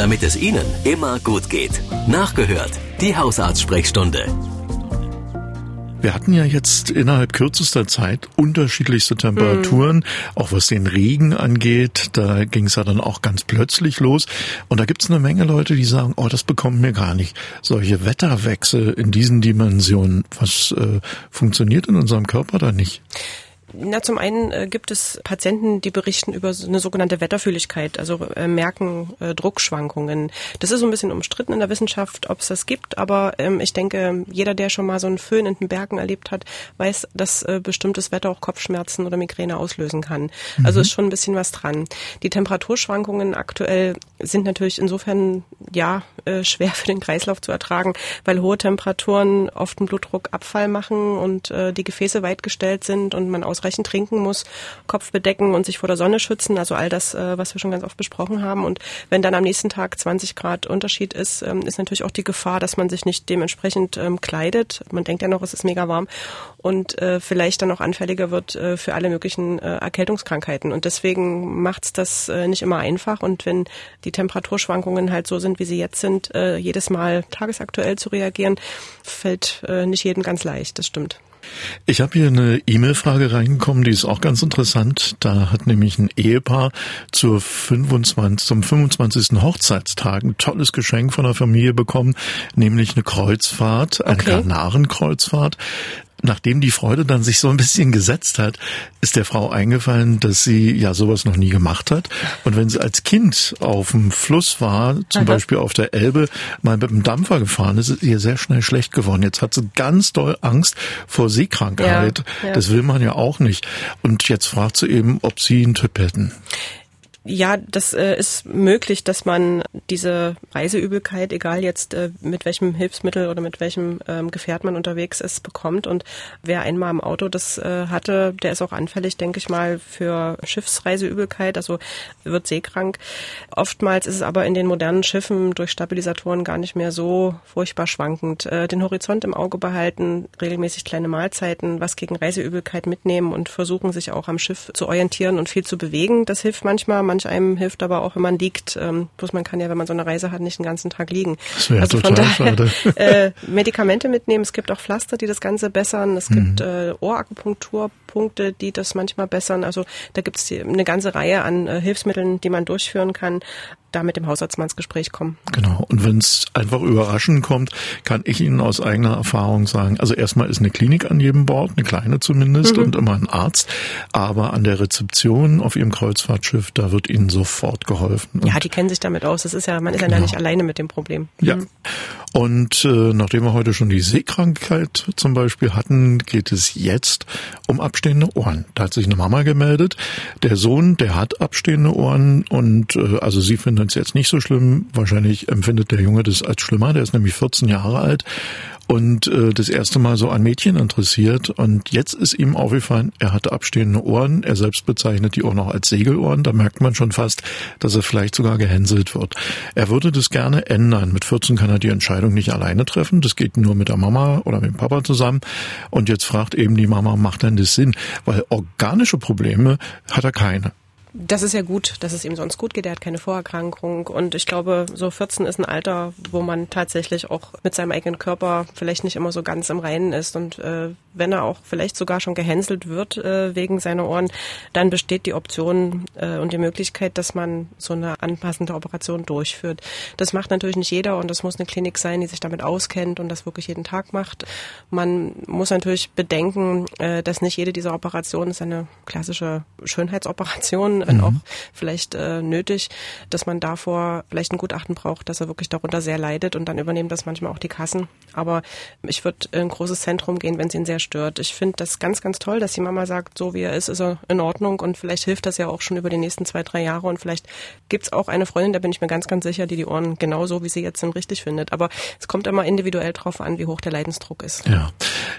damit es Ihnen immer gut geht. Nachgehört, die Hausarztsprechstunde. Wir hatten ja jetzt innerhalb kürzester Zeit unterschiedlichste Temperaturen, mhm. auch was den Regen angeht. Da ging es ja dann auch ganz plötzlich los. Und da gibt es eine Menge Leute, die sagen, oh, das bekommen wir gar nicht. Solche Wetterwechsel in diesen Dimensionen, was äh, funktioniert in unserem Körper da nicht? Na, zum einen äh, gibt es Patienten, die berichten über so eine sogenannte Wetterfühligkeit, also äh, merken äh, Druckschwankungen. Das ist so ein bisschen umstritten in der Wissenschaft, ob es das gibt, aber ähm, ich denke, jeder, der schon mal so einen Föhn in den Bergen erlebt hat, weiß, dass äh, bestimmtes Wetter auch Kopfschmerzen oder Migräne auslösen kann. Mhm. Also ist schon ein bisschen was dran. Die Temperaturschwankungen aktuell sind natürlich insofern ja äh, schwer für den Kreislauf zu ertragen, weil hohe Temperaturen oft einen Blutdruckabfall machen und äh, die Gefäße weit gestellt sind und man aus ausreichend trinken muss, Kopf bedecken und sich vor der Sonne schützen, also all das, äh, was wir schon ganz oft besprochen haben. Und wenn dann am nächsten Tag 20 Grad Unterschied ist, ähm, ist natürlich auch die Gefahr, dass man sich nicht dementsprechend ähm, kleidet. Man denkt ja noch, es ist mega warm und äh, vielleicht dann auch anfälliger wird äh, für alle möglichen Erkältungskrankheiten. Und deswegen macht es das nicht immer einfach. Und wenn die Temperaturschwankungen halt so sind, wie sie jetzt sind, jedes Mal tagesaktuell zu reagieren, fällt nicht jedem ganz leicht. Das stimmt. Ich habe hier eine E-Mail-Frage reingekommen, die ist auch ganz interessant. Da hat nämlich ein Ehepaar zur 25, zum 25. Hochzeitstag ein tolles Geschenk von der Familie bekommen, nämlich eine Kreuzfahrt, eine okay. Kanarenkreuzfahrt nachdem die Freude dann sich so ein bisschen gesetzt hat, ist der Frau eingefallen, dass sie ja sowas noch nie gemacht hat. Und wenn sie als Kind auf dem Fluss war, zum Aha. Beispiel auf der Elbe, mal mit dem Dampfer gefahren ist, ist ihr sehr schnell schlecht geworden. Jetzt hat sie ganz doll Angst vor Seekrankheit. Ja, ja. Das will man ja auch nicht. Und jetzt fragt sie eben, ob sie einen Tipp hätten. Ja, das äh, ist möglich, dass man diese Reiseübelkeit, egal jetzt äh, mit welchem Hilfsmittel oder mit welchem ähm, Gefährt man unterwegs ist, bekommt. Und wer einmal im Auto das äh, hatte, der ist auch anfällig, denke ich mal, für Schiffsreiseübelkeit, also wird seekrank. Oftmals ist es aber in den modernen Schiffen durch Stabilisatoren gar nicht mehr so furchtbar schwankend. Äh, den Horizont im Auge behalten, regelmäßig kleine Mahlzeiten, was gegen Reiseübelkeit mitnehmen und versuchen, sich auch am Schiff zu orientieren und viel zu bewegen. Das hilft manchmal manch einem hilft aber auch, wenn man liegt. Ähm, bloß man kann ja, wenn man so eine Reise hat, nicht den ganzen Tag liegen. Das wäre also total von daher, äh, Medikamente mitnehmen. Es gibt auch Pflaster, die das Ganze bessern. Es gibt mhm. äh, Ohrakupunkturpunkte, die das manchmal bessern. Also da gibt es eine ganze Reihe an äh, Hilfsmitteln, die man durchführen kann da mit dem Hausarzt mal ins Gespräch kommen. Genau. Und wenn es einfach überraschend kommt, kann ich Ihnen aus eigener Erfahrung sagen, also erstmal ist eine Klinik an jedem Bord, eine kleine zumindest, mhm. und immer ein Arzt. Aber an der Rezeption auf Ihrem Kreuzfahrtschiff, da wird Ihnen sofort geholfen. Ja, die kennen sich damit aus. Das ist ja, man ist genau. ja nicht alleine mit dem Problem. Ja. Mhm. Und äh, nachdem wir heute schon die Seekrankheit zum Beispiel hatten, geht es jetzt um abstehende Ohren. Da hat sich eine Mama gemeldet. Der Sohn, der hat abstehende Ohren und äh, also sie findet es jetzt nicht so schlimm. Wahrscheinlich empfindet der Junge das als schlimmer. Der ist nämlich 14 Jahre alt und äh, das erste Mal so an Mädchen interessiert. Und jetzt ist ihm aufgefallen, er hatte abstehende Ohren. Er selbst bezeichnet die auch noch als Segelohren. Da merkt man schon fast, dass er vielleicht sogar gehänselt wird. Er würde das gerne ändern. Mit 14 kann er die Entscheidung nicht alleine treffen. Das geht nur mit der Mama oder mit dem Papa zusammen. Und jetzt fragt eben die Mama, macht denn das Sinn? Weil organische Probleme hat er keine das ist ja gut, dass es ihm sonst gut geht. Er hat keine Vorerkrankung. Und ich glaube, so 14 ist ein Alter, wo man tatsächlich auch mit seinem eigenen Körper vielleicht nicht immer so ganz im Reinen ist. Und äh, wenn er auch vielleicht sogar schon gehänselt wird äh, wegen seiner Ohren, dann besteht die Option äh, und die Möglichkeit, dass man so eine anpassende Operation durchführt. Das macht natürlich nicht jeder und das muss eine Klinik sein, die sich damit auskennt und das wirklich jeden Tag macht. Man muss natürlich bedenken, äh, dass nicht jede dieser Operationen ist eine klassische Schönheitsoperation wenn mhm. auch vielleicht äh, nötig, dass man davor vielleicht ein Gutachten braucht, dass er wirklich darunter sehr leidet und dann übernehmen das manchmal auch die Kassen. Aber ich würde in ein großes Zentrum gehen, wenn es ihn sehr stört. Ich finde das ganz, ganz toll, dass die Mama sagt, so wie er ist, ist er in Ordnung und vielleicht hilft das ja auch schon über die nächsten zwei, drei Jahre und vielleicht gibt's auch eine Freundin, da bin ich mir ganz, ganz sicher, die die Ohren genauso, wie sie jetzt sind, richtig findet. Aber es kommt immer individuell drauf an, wie hoch der Leidensdruck ist. Ja,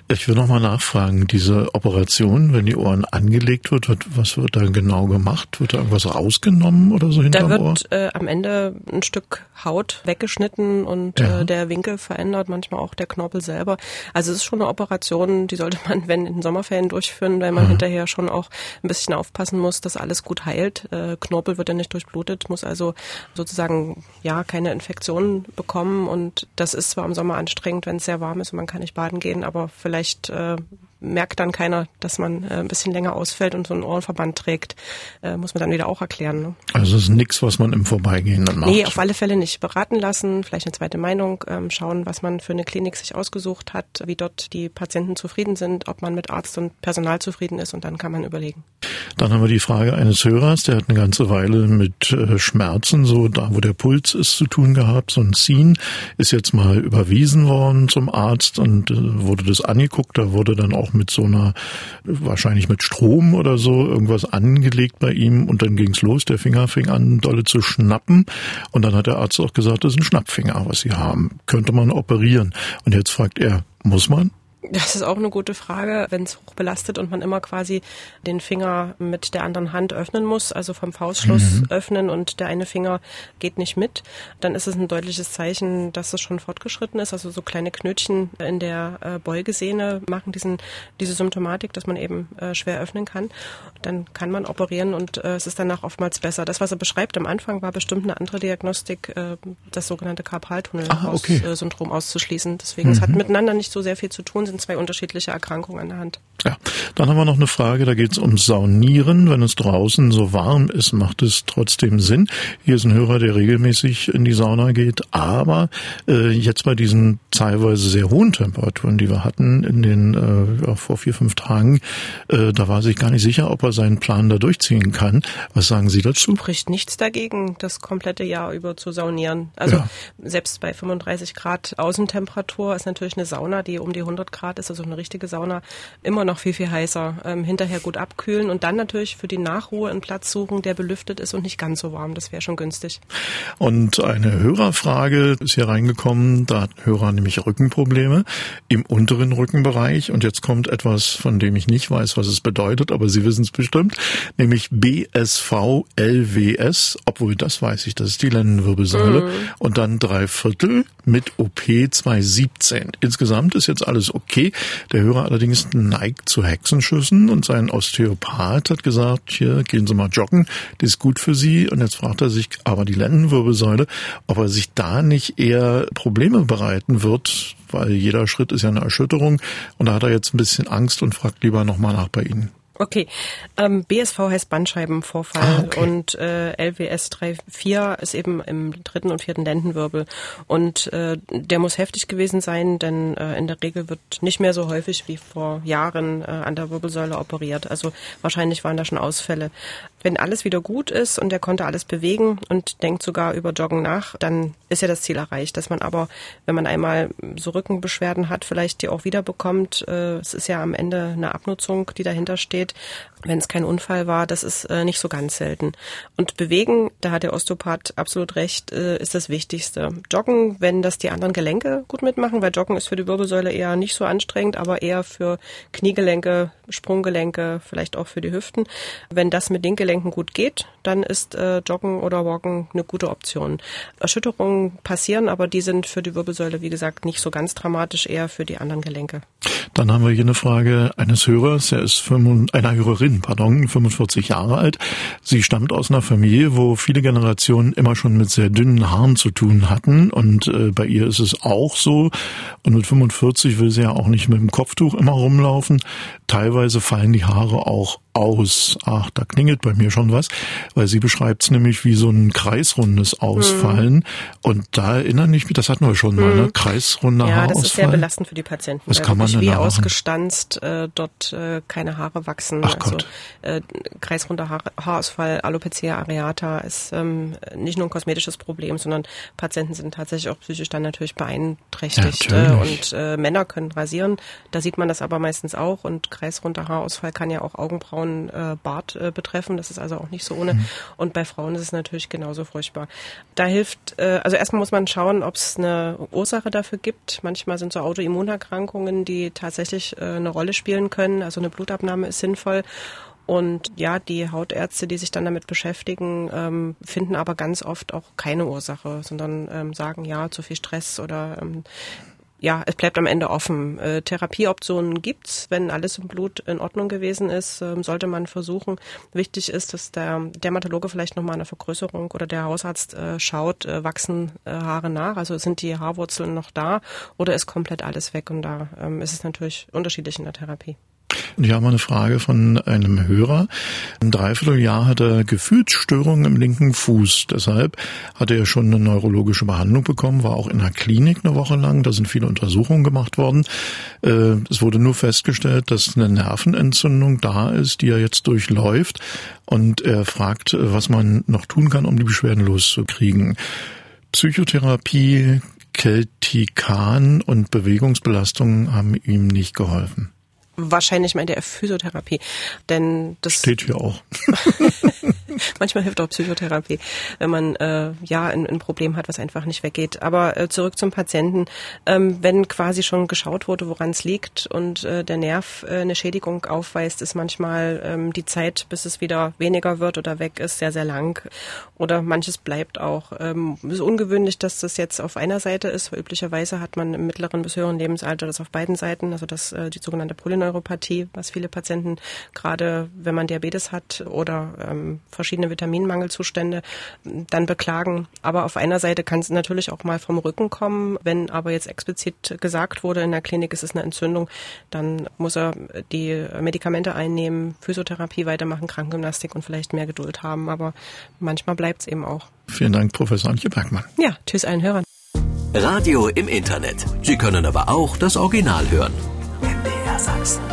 ich will nochmal nachfragen, diese Operation, wenn die Ohren angelegt wird, was wird da genau gemacht? Gemacht? Wird da irgendwas rausgenommen oder so hinterm Da wird äh, am Ende ein Stück Haut weggeschnitten und ja. äh, der Winkel verändert, manchmal auch der Knorpel selber. Also es ist schon eine Operation, die sollte man, wenn in den Sommerferien durchführen, weil man mhm. hinterher schon auch ein bisschen aufpassen muss, dass alles gut heilt. Äh, Knorpel wird ja nicht durchblutet, muss also sozusagen ja keine Infektionen bekommen und das ist zwar im Sommer anstrengend, wenn es sehr warm ist und man kann nicht baden gehen, aber vielleicht äh, merkt dann keiner, dass man äh, ein bisschen länger ausfällt und so einen Ohrenverband trägt, äh, muss man dann wieder auch erklären. Ne? Also es ist nichts, was man im Vorbeigehen dann macht? Nee, auf alle Fälle nicht. Beraten lassen, vielleicht eine zweite Meinung, ähm, schauen, was man für eine Klinik sich ausgesucht hat, wie dort die Patienten zufrieden sind, ob man mit Arzt und Personal zufrieden ist und dann kann man überlegen. Dann haben wir die Frage eines Hörers, der hat eine ganze Weile mit äh, Schmerzen, so da wo der Puls ist, zu tun gehabt. So ein Ziehen ist jetzt mal überwiesen worden zum Arzt und äh, wurde das angeguckt. Da wurde dann auch mit so einer, wahrscheinlich mit Strom oder so, irgendwas angelegt bei ihm und dann ging's los. Der Finger fing an, dolle zu schnappen und dann hat der Arzt auch gesagt, das ist ein Schnappfinger, was Sie haben. Könnte man operieren. Und jetzt fragt er, muss man? Das ist auch eine gute Frage, wenn es hoch belastet und man immer quasi den Finger mit der anderen Hand öffnen muss, also vom Faustschluss mhm. öffnen und der eine Finger geht nicht mit, dann ist es ein deutliches Zeichen, dass es schon fortgeschritten ist. Also so kleine Knötchen in der äh, Beugesehne machen diesen, diese Symptomatik, dass man eben äh, schwer öffnen kann. Dann kann man operieren und äh, es ist danach oftmals besser. Das, was er beschreibt am Anfang, war bestimmt eine andere Diagnostik, das sogenannte Karpaltunnel-Syndrom okay. auszuschließen. Deswegen, mhm. es hat miteinander nicht so sehr viel zu tun, sind zwei unterschiedliche Erkrankungen an der Hand. Ja, dann haben wir noch eine Frage, da geht es um Saunieren. Wenn es draußen so warm ist, macht es trotzdem Sinn. Hier ist ein Hörer, der regelmäßig in die Sauna geht, aber äh, jetzt bei diesen teilweise sehr hohen Temperaturen, die wir hatten in den äh, ja, vor vier, fünf Tagen, äh, da war sich gar nicht sicher, ob er seinen Plan da durchziehen kann. Was sagen Sie dazu? Spricht nichts dagegen, das komplette Jahr über zu saunieren. Also ja. selbst bei 35 Grad Außentemperatur ist natürlich eine Sauna, die um die 100 Grad ist, also eine richtige Sauna, immer noch viel, viel heißer. Ähm, hinterher gut abkühlen und dann natürlich für die Nachruhe einen Platz suchen, der belüftet ist und nicht ganz so warm. Das wäre schon günstig. Und eine Hörerfrage ist hier reingekommen. Da hat ein Hörer nämlich Rückenprobleme im unteren Rückenbereich. Und jetzt kommt etwas, von dem ich nicht weiß, was es bedeutet, aber Sie wissen es bestimmt, nämlich BSV-LWS, obwohl das weiß ich, das ist die Lendenwirbelsäule. Mhm. Und dann drei Viertel mit OP 217. Insgesamt ist jetzt alles okay. Der Hörer allerdings neigt zu Hexenschüssen und sein Osteopath hat gesagt, hier gehen Sie mal joggen, das ist gut für Sie. Und jetzt fragt er sich aber die Lendenwirbelsäule, ob er sich da nicht eher Probleme bereiten wird, weil jeder Schritt ist ja eine Erschütterung. Und da hat er jetzt ein bisschen Angst und fragt lieber nochmal nach bei Ihnen. Okay, ähm, BSV heißt Bandscheibenvorfall ah, okay. und äh, LWS 3.4 ist eben im dritten und vierten Lendenwirbel und äh, der muss heftig gewesen sein, denn äh, in der Regel wird nicht mehr so häufig wie vor Jahren äh, an der Wirbelsäule operiert. Also wahrscheinlich waren da schon Ausfälle. Wenn alles wieder gut ist und er konnte alles bewegen und denkt sogar über Joggen nach, dann ist ja das Ziel erreicht. Dass man aber, wenn man einmal so Rückenbeschwerden hat, vielleicht die auch wieder bekommt. Äh, es ist ja am Ende eine Abnutzung, die dahinter steht. Wenn es kein Unfall war, das ist äh, nicht so ganz selten. Und bewegen, da hat der Osteopath absolut recht, äh, ist das Wichtigste. Joggen, wenn das die anderen Gelenke gut mitmachen, weil Joggen ist für die Wirbelsäule eher nicht so anstrengend, aber eher für Kniegelenke, Sprunggelenke, vielleicht auch für die Hüften. Wenn das mit den Gelenken gut geht, dann ist äh, Joggen oder Walken eine gute Option. Erschütterungen passieren, aber die sind für die Wirbelsäule, wie gesagt, nicht so ganz dramatisch, eher für die anderen Gelenke. Dann haben wir hier eine Frage eines Hörers, er ist 5, einer Hörerin, pardon, 45 Jahre alt. Sie stammt aus einer Familie, wo viele Generationen immer schon mit sehr dünnen Haaren zu tun hatten und äh, bei ihr ist es auch so. Und mit 45 will sie ja auch nicht mit dem Kopftuch immer rumlaufen. Teilweise fallen die Haare auch aus. Ach, da klingelt bei mir schon was, weil sie beschreibt es nämlich wie so ein kreisrundes Ausfallen. Mhm. Und da erinnern ich mich, das hatten wir schon mhm. mal, ne? kreisrunder ja, Haarausfall. Ja, das ist sehr belastend für die Patienten. Was kann man denn wie ausgestanzt äh, dort äh, keine Haare wachsen. Ach also, Gott. Äh, kreisrunder Haar Haarausfall, Alopecia areata ist ähm, nicht nur ein kosmetisches Problem, sondern Patienten sind tatsächlich auch psychisch dann natürlich beeinträchtigt. Ja, natürlich. und äh, Männer können rasieren. Da sieht man das aber meistens auch. Und kreisrunder Haarausfall kann ja auch Augenbrauen äh, Bart äh, betreffen. Das ist also auch nicht so ohne. Mhm. Und bei Frauen ist es natürlich genauso furchtbar. Da hilft, äh, also erstmal muss man schauen, ob es eine Ursache dafür gibt. Manchmal sind so Autoimmunerkrankungen, die tatsächlich äh, eine Rolle spielen können. Also eine Blutabnahme ist sinnvoll. Und ja, die Hautärzte, die sich dann damit beschäftigen, ähm, finden aber ganz oft auch keine Ursache, sondern ähm, sagen, ja, zu viel Stress oder ähm, ja, es bleibt am Ende offen. Äh, Therapieoptionen gibt's, wenn alles im Blut in Ordnung gewesen ist, äh, sollte man versuchen. Wichtig ist, dass der Dermatologe vielleicht nochmal eine Vergrößerung oder der Hausarzt äh, schaut, äh, wachsen äh, Haare nach, also sind die Haarwurzeln noch da oder ist komplett alles weg und da ähm, ist es natürlich unterschiedlich in der Therapie. Und ich habe eine Frage von einem Hörer. Ein Dreivierteljahr hat er Gefühlsstörungen im linken Fuß. Deshalb hat er schon eine neurologische Behandlung bekommen, war auch in der Klinik eine Woche lang. Da sind viele Untersuchungen gemacht worden. Äh, es wurde nur festgestellt, dass eine Nervenentzündung da ist, die er jetzt durchläuft. Und er fragt, was man noch tun kann, um die Beschwerden loszukriegen. Psychotherapie, Keltikan und Bewegungsbelastungen haben ihm nicht geholfen. Wahrscheinlich meint er Physiotherapie, denn das steht hier auch. Manchmal hilft auch Psychotherapie, wenn man äh, ja ein, ein, Problem hat, was einfach nicht weggeht. Aber äh, zurück zum Patienten. Ähm, wenn quasi schon geschaut wurde, woran es liegt und äh, der Nerv äh, eine Schädigung aufweist, ist manchmal ähm, die Zeit, bis es wieder weniger wird oder weg ist, sehr, sehr lang. Oder manches bleibt auch. Ähm, es ist ungewöhnlich, dass das jetzt auf einer Seite ist. Üblicherweise hat man im mittleren bis höheren Lebensalter das auf beiden Seiten, also das äh, die sogenannte Polyneuropathie, was viele Patienten gerade, wenn man Diabetes hat oder ähm, verschiedene Vitaminmangelzustände dann beklagen. Aber auf einer Seite kann es natürlich auch mal vom Rücken kommen. Wenn aber jetzt explizit gesagt wurde, in der Klinik ist es eine Entzündung, dann muss er die Medikamente einnehmen, Physiotherapie weitermachen, Krankengymnastik und vielleicht mehr Geduld haben. Aber manchmal bleibt es eben auch. Vielen Dank, Professor Antje Bergmann. Ja, tschüss allen Hörern. Radio im Internet. Sie können aber auch das Original hören. MDR Sachsen.